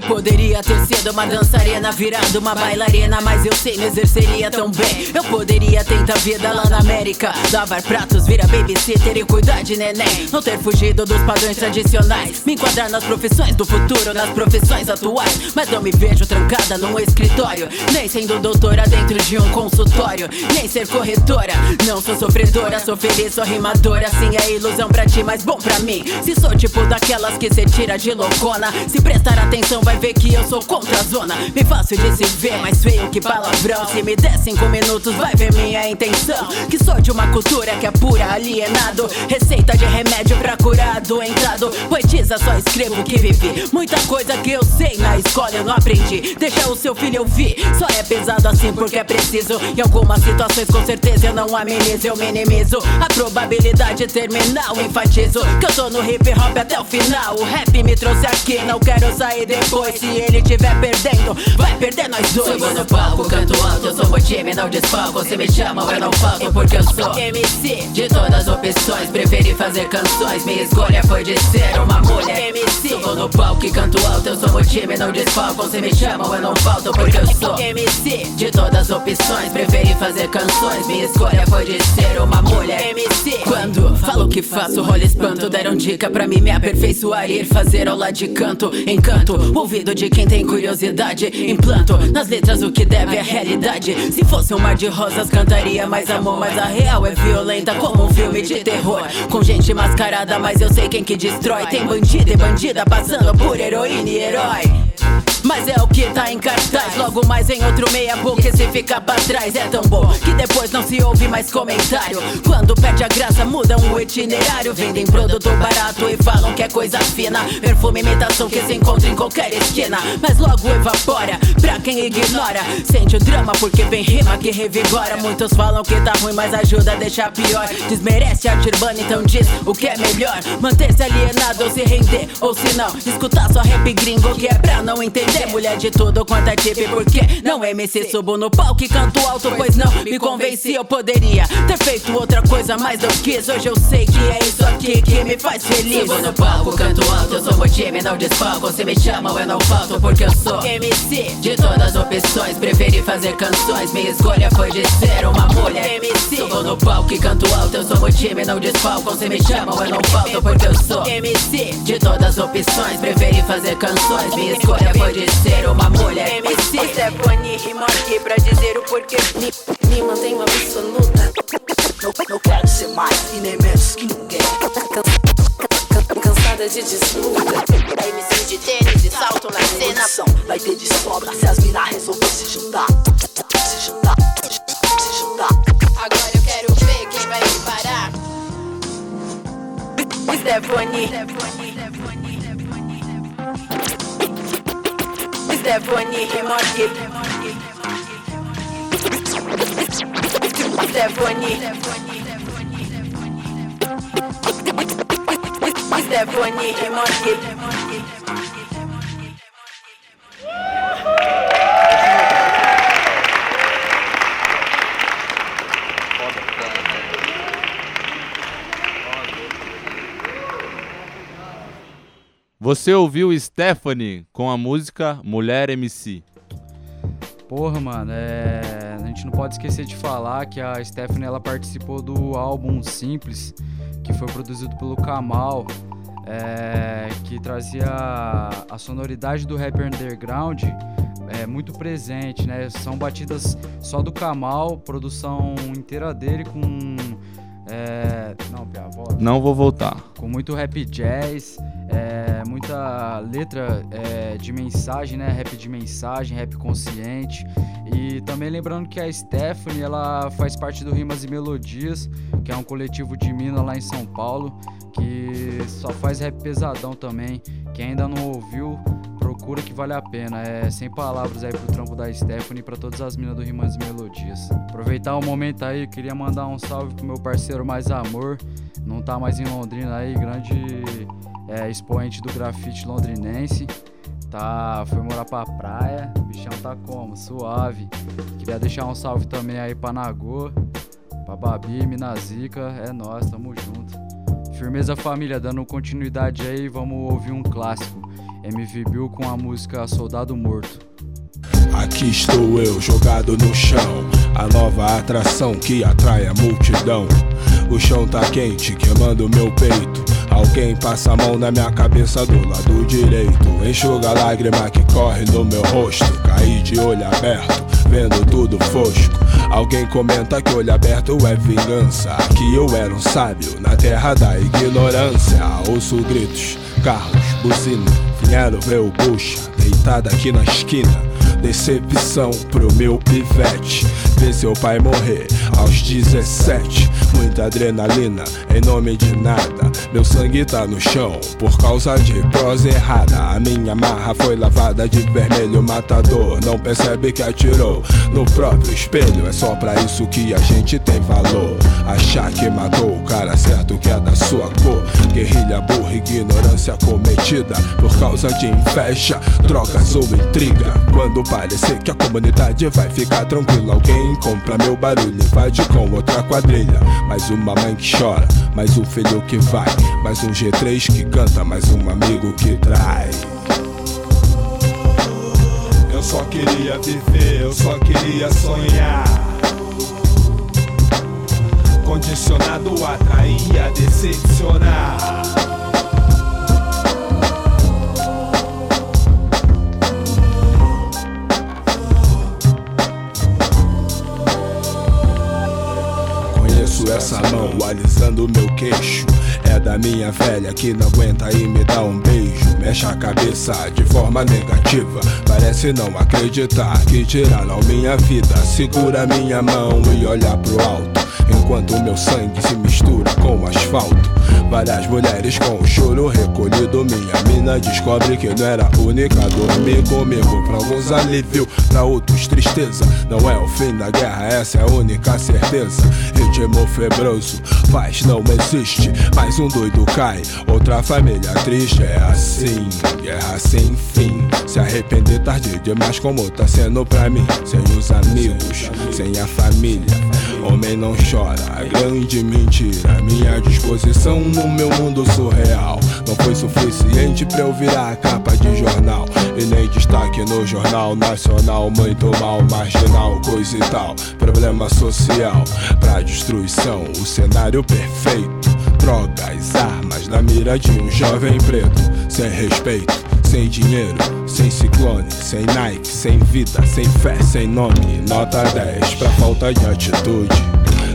Poderia ter sido uma dançarina, virado uma bailarina, mas eu sei, me exerceria tão bem. Eu poderia tentar vida lá na América, lavar pratos, virar babysitter e cuidar de neném. Não ter fugido dos padrões tradicionais, me enquadrar nas profissões do futuro, nas profissões atuais. Mas não me vejo trancada num escritório, nem sendo doutora dentro de um consultório, nem ser corretora. Não sou sofredora, sou feliz, sou rimadora. Sim, é ilusão pra ti, mas bom pra mim. Se sou tipo daquelas que cê tira de loucona, se prestar atenção, vai ver que eu sou contra a zona. Bem fácil de se ver, mais feio que palavrão. Se me der cinco minutos, vai ver minha intenção. Que sou de uma cultura que é pura, alienado. Receita de remédio pra curar doentado. Poetisa, só escrevo que vivi. Muita coisa que eu sei na escola eu não aprendi. Deixa o seu filho ouvir, só é pesado assim porque é preciso. Em algumas situações, com certeza eu não amenizo, eu minimizo. A probabilidade terminal, enfatizo. Que eu tô no hip hop até o final. O rap me trouxe aqui, não quero sair depois. Se ele tiver perdendo, vai perder nós dois. Subo no palco, canto alto, eu sou meu time, não desfalco. Se me chamam, eu não falto porque eu sou MC. De todas as opções, preferi fazer canções. Minha escolha foi de ser uma mulher. MC. Subo no palco e canto alto, eu sou meu time, não desfalco. Se me chamam, eu não falto porque eu sou MC. De todas as opções, preferi fazer canções. Minha escolha foi de ser uma mulher. MC. Quando falo que faço, rola espanto. Deram dica pra mim me aperfeiçoar e ir fazer aula de canto. Encanto, ouvido de quem tem curiosidade. Implanto nas letras o que deve à realidade. Se fosse um mar de rosas, cantaria mais amor. Mas a real é violenta como um filme de terror. Com gente mascarada, mas eu sei quem que destrói. Tem bandido e bandida passando por heroína e herói. Mas é o que tá em cartaz. Logo mais em outro meia boca, se ficar pra trás é tão bom que depois não se ouve mais comentário. Quando perde a graça, mudam o itinerário. Vendem produto barato e falam que é coisa fina. Perfume imitação que se encontra em qualquer esquina. Mas logo evapora pra quem ignora. Sente o drama porque vem rima que revigora. Muitos falam que tá ruim, mas ajuda a deixar pior. Desmerece a arte urbana, então diz o que é melhor. Manter-se alienado ou se render, ou se não, escutar só rap gringo que é pra não entender. Mulher de tudo quanto é tipo, porque não MC. Subo no palco e canto alto, pois não me convenci. Eu poderia ter feito outra coisa, mas eu quis. Hoje eu sei que é isso aqui que me faz feliz. Subo no palco, canto alto, eu sou motivo time, não desfalco. Se me chamam, eu não falto, porque eu sou MC de todas as opções. Preferi fazer canções, minha escolha foi de ser uma mulher. MC, subo no palco e canto alto. Eu sou o time, não desfalco. Se me chamam, eu não falto, porque eu sou MC de todas as opções. Preferi fazer canções, minha escolha foi de ser uma mulher. MC, Stephanie rima aqui pra dizer o porquê. Me, me mantenho absoluta. Não, não quero ser mais e nem menos que ninguém. Cansada de disputa. MC de tênis e salto na cena. Vai ter de sobra se as minas resolver se juntar. Se juntar, se juntar. Agora eu quero ver quem vai me parar. Stephanie. Stephanie rima aqui. Stephanie. Stephanie rima aqui. Você ouviu Stephanie com a música Mulher MC. Porra, mano, é... a gente não pode esquecer de falar que a Stephanie ela participou do álbum Simples, que foi produzido pelo Kamal, é... que trazia a sonoridade do rap underground é, muito presente, né? São batidas só do Kamal, produção inteira dele com. É... Não, Pia, volta. Não vou voltar. Com muito rap jazz, é, muita letra é, de mensagem, né? Rap de mensagem, rap consciente. E também lembrando que a Stephanie, ela faz parte do Rimas e Melodias, que é um coletivo de mina lá em São Paulo, que só faz rap pesadão também. Quem ainda não ouviu, procura que vale a pena. É sem palavras aí pro trampo da Stephanie e pra todas as minas do Rimas e Melodias. Aproveitar o momento aí, queria mandar um salve pro meu parceiro Mais Amor. Não tá mais em Londrina aí, grande é, expoente do grafite londrinense. Tá, foi morar pra praia, o bichão tá como? Suave. Queria deixar um salve também aí pra Nagô, pra Babi, Minazica, é nós, tamo junto. Firmeza família, dando continuidade aí, vamos ouvir um clássico. MV Bill com a música Soldado Morto. Aqui estou eu, jogado no chão. A nova atração que atrai a multidão. O chão tá quente, queimando meu peito. Alguém passa a mão na minha cabeça do lado direito. Enxuga a lágrima que corre no meu rosto. Caí de olho aberto, vendo tudo fosco. Alguém comenta que olho aberto é vingança. Que eu era um sábio na terra da ignorância. Ouço gritos, carros, buzina. Ver o bucha, deitado aqui na esquina. Decepção pro meu pivete. Ver seu pai morrer aos 17. Muita adrenalina em nome de nada. Meu sangue tá no chão por causa de prosa errada. A minha marra foi lavada de vermelho matador. Não percebe que atirou no próprio espelho. É só pra isso que a gente tem valor. Achar que matou o cara certo que é da sua cor. Guerrilha burra, ignorância cometida por causa de inveja, drogas ou intriga. Quando parecer que a comunidade vai ficar tranquila, alguém compra meu barulho, invade com outra quadrilha. Mais uma mãe que chora, mais um filho que vai, mais um G3 que canta, mais um amigo que trai. Eu só queria viver, eu só queria sonhar. Condicionado a atrair, a decepcionar. Essa mão alisando meu queixo. É da minha velha que não aguenta e me dá um beijo. Mexe a cabeça de forma negativa. Parece não acreditar que tiraram minha vida. Segura minha mão e olha pro alto. Enquanto meu sangue se mistura com asfalto. Várias mulheres com o choro recolhido. Minha mina descobre que não era única dormir comigo. Pra alguns alívio, pra outros tristeza. Não é o fim da guerra, essa é a única certeza. Ritmo febroso, paz não existe. Mais um doido cai, outra família triste. É assim, guerra sem fim. Se arrepender tarde demais, como tá sendo pra mim. Sem os amigos, sem a família. Homem não chora, grande mentira. Minha disposição no meu mundo surreal. Não foi suficiente pra eu virar a capa de jornal. E nem destaque no jornal nacional. Muito mal, marginal, coisa e tal. Problema social pra destruição. O cenário perfeito. Drogas, armas na mira de um jovem preto. Sem respeito, sem dinheiro, sem ciclone, sem Nike, sem vida, sem fé, sem nome. Nota 10 pra falta de atitude.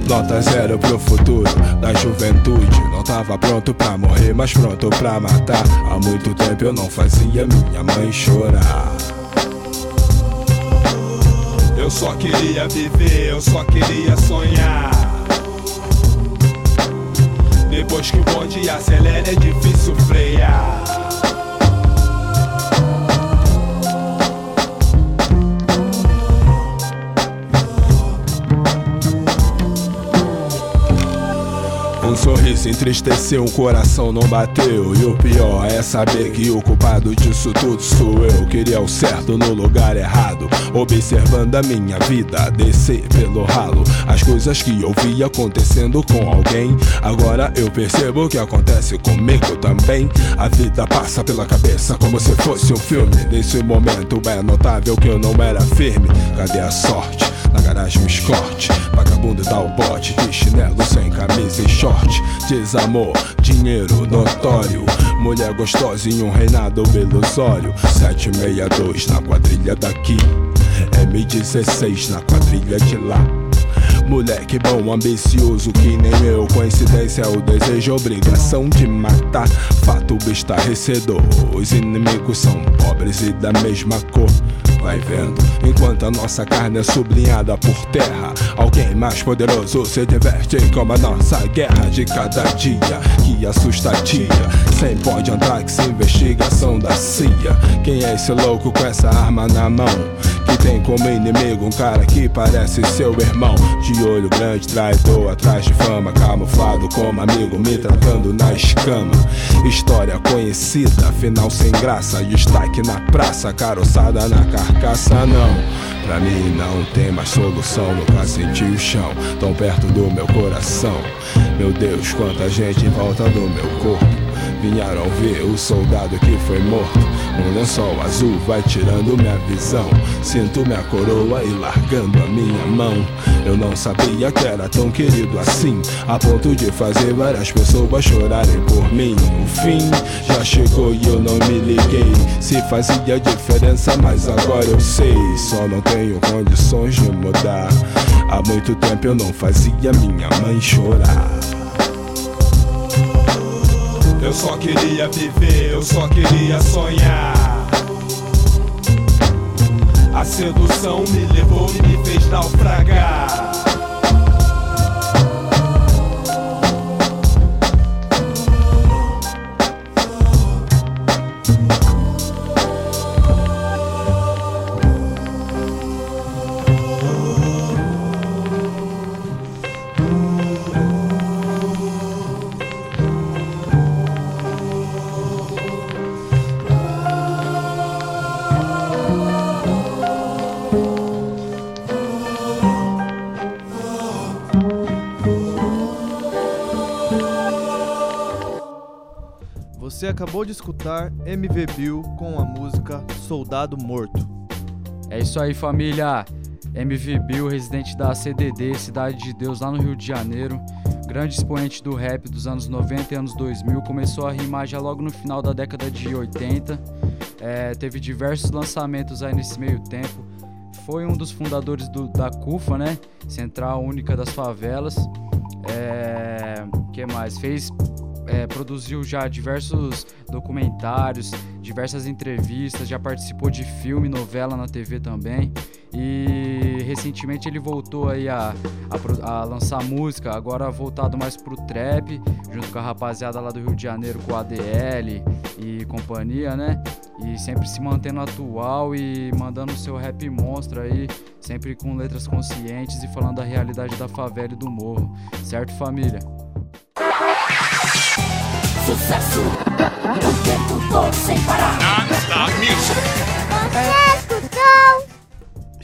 Nota zero pro futuro da juventude. Não tava pronto pra morrer, mas pronto pra matar. Há muito tempo eu não fazia minha mãe chorar. Eu só queria viver, eu só queria sonhar. Depois que o bonde acelera é difícil frear. Sorriso entristeceu, um coração não bateu. E o pior é saber que o culpado disso tudo sou eu. Queria o certo no lugar errado. Observando a minha vida descer pelo ralo. As coisas que eu vi acontecendo com alguém. Agora eu percebo que acontece comigo também. A vida passa pela cabeça como se fosse um filme. Nesse momento é notável que eu não era firme. Cadê a sorte? Na garagem um escorte Vagabundo dá o bote De chinelo sem camisa e short Desamor, dinheiro notório Mulher gostosa em um reinado ilusório. 762 na quadrilha daqui M16 na quadrilha de lá. Moleque bom, ambicioso que nem eu Coincidência, o desejo, obrigação de matar. Fato estarrecedor Os inimigos são pobres e da mesma cor. Vai vendo, enquanto a nossa carne é sublinhada por terra. Alguém mais poderoso se diverte como a nossa guerra de cada dia Que assusta a tia. Sem pode andar que se investigação da CIA. Quem é esse louco com essa arma na mão? Que tem como inimigo um cara que parece seu irmão. De olho grande, traidor, atrás de fama Camuflado como amigo, me tratando na escama. História conhecida, final sem graça Destaque na praça, caroçada na carcaça Não, pra mim não tem mais solução Nunca senti o chão, tão perto do meu coração. Meu Deus, quanta gente em volta do meu corpo Vieram ver o soldado que foi morto. Um lençol azul vai tirando minha visão. Sinto minha coroa e largando a minha mão. Eu não sabia que era tão querido assim. A ponto de fazer várias pessoas chorarem por mim. O fim já chegou e eu não me liguei. Se fazia diferença, mas agora eu sei. Só não tenho condições de mudar. Há muito tempo eu não fazia minha mãe chorar. Eu só queria viver, eu só queria sonhar. A sedução me levou e me fez naufragar. Acabou de escutar MV Bill com a música Soldado Morto. É isso aí, família. MV Bill, residente da CDD, Cidade de Deus, lá no Rio de Janeiro. Grande expoente do rap dos anos 90 e anos 2000. Começou a rimar já logo no final da década de 80. É, teve diversos lançamentos aí nesse meio tempo. Foi um dos fundadores do, da CUFA, né? Central Única das Favelas. É, que mais? Fez é, produziu já diversos documentários, diversas entrevistas, já participou de filme, novela na TV também. E recentemente ele voltou aí a, a, a, lançar música, agora voltado mais pro trap, junto com a rapaziada lá do Rio de Janeiro, com a ADL e companhia, né? E sempre se mantendo atual e mandando seu rap monstro aí, sempre com letras conscientes e falando da realidade da favela e do morro. Certo, família? Sucesso. O tempo todo sem parar.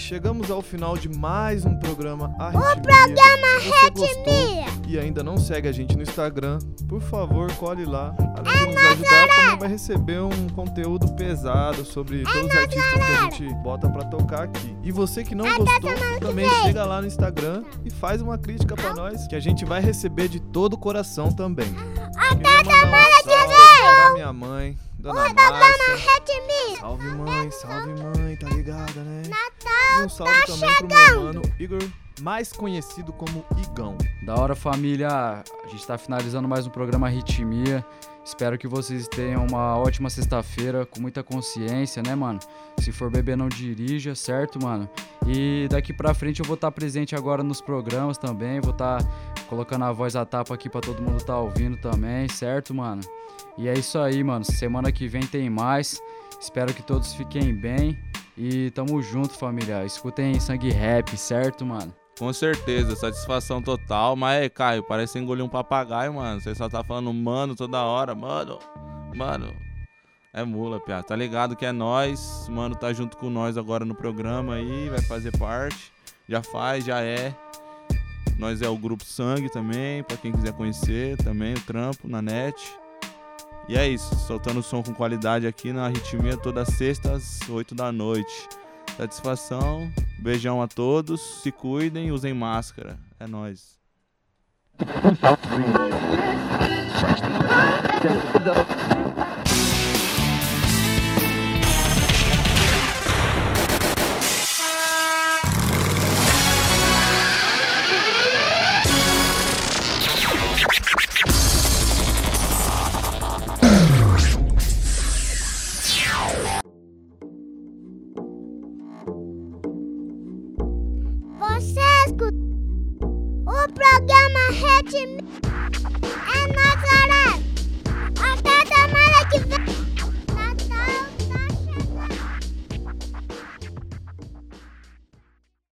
Chegamos ao final de mais um programa O Arritmia. programa Se você Arritmia. E ainda não segue a gente no Instagram, por favor, colhe lá. Além de nos ajudar, também vai receber um conteúdo pesado sobre todos os artistas que a gente bota pra tocar aqui. E você que não gostou, também chega lá no Instagram e faz uma crítica pra nós, que a gente vai receber de todo o coração também. Mandar um salve pra minha mãe, Dona Márcia. Salve mãe, salve mãe, tá ligada, né? E um salve também pro meu mano Igor, mais conhecido como Igão. Da hora, família. A gente tá finalizando mais um programa Ritmia. Espero que vocês tenham uma ótima sexta-feira com muita consciência, né, mano? Se for beber, não dirija, certo, mano? E daqui pra frente eu vou estar presente agora nos programas também. Vou estar colocando a voz a tapa aqui pra todo mundo tá ouvindo também, certo, mano? E é isso aí, mano. Semana que vem tem mais. Espero que todos fiquem bem. E tamo junto, família. Escutem sangue rap, certo, mano? Com certeza, satisfação total. Mas, é, Caio, parece engolir um papagaio, mano. Você só tá falando mano toda hora. Mano, mano. É mula, piá. Tá ligado que é nós. Mano, tá junto com nós agora no programa aí. Vai fazer parte. Já faz, já é. Nós é o grupo Sangue também. Pra quem quiser conhecer também. O trampo na net. E é isso. Soltando som com qualidade aqui na Ritmia toda sexta às 8 da noite. Satisfação. Beijão a todos. Se cuidem, usem máscara. É Imagine and not Attack the Malachi.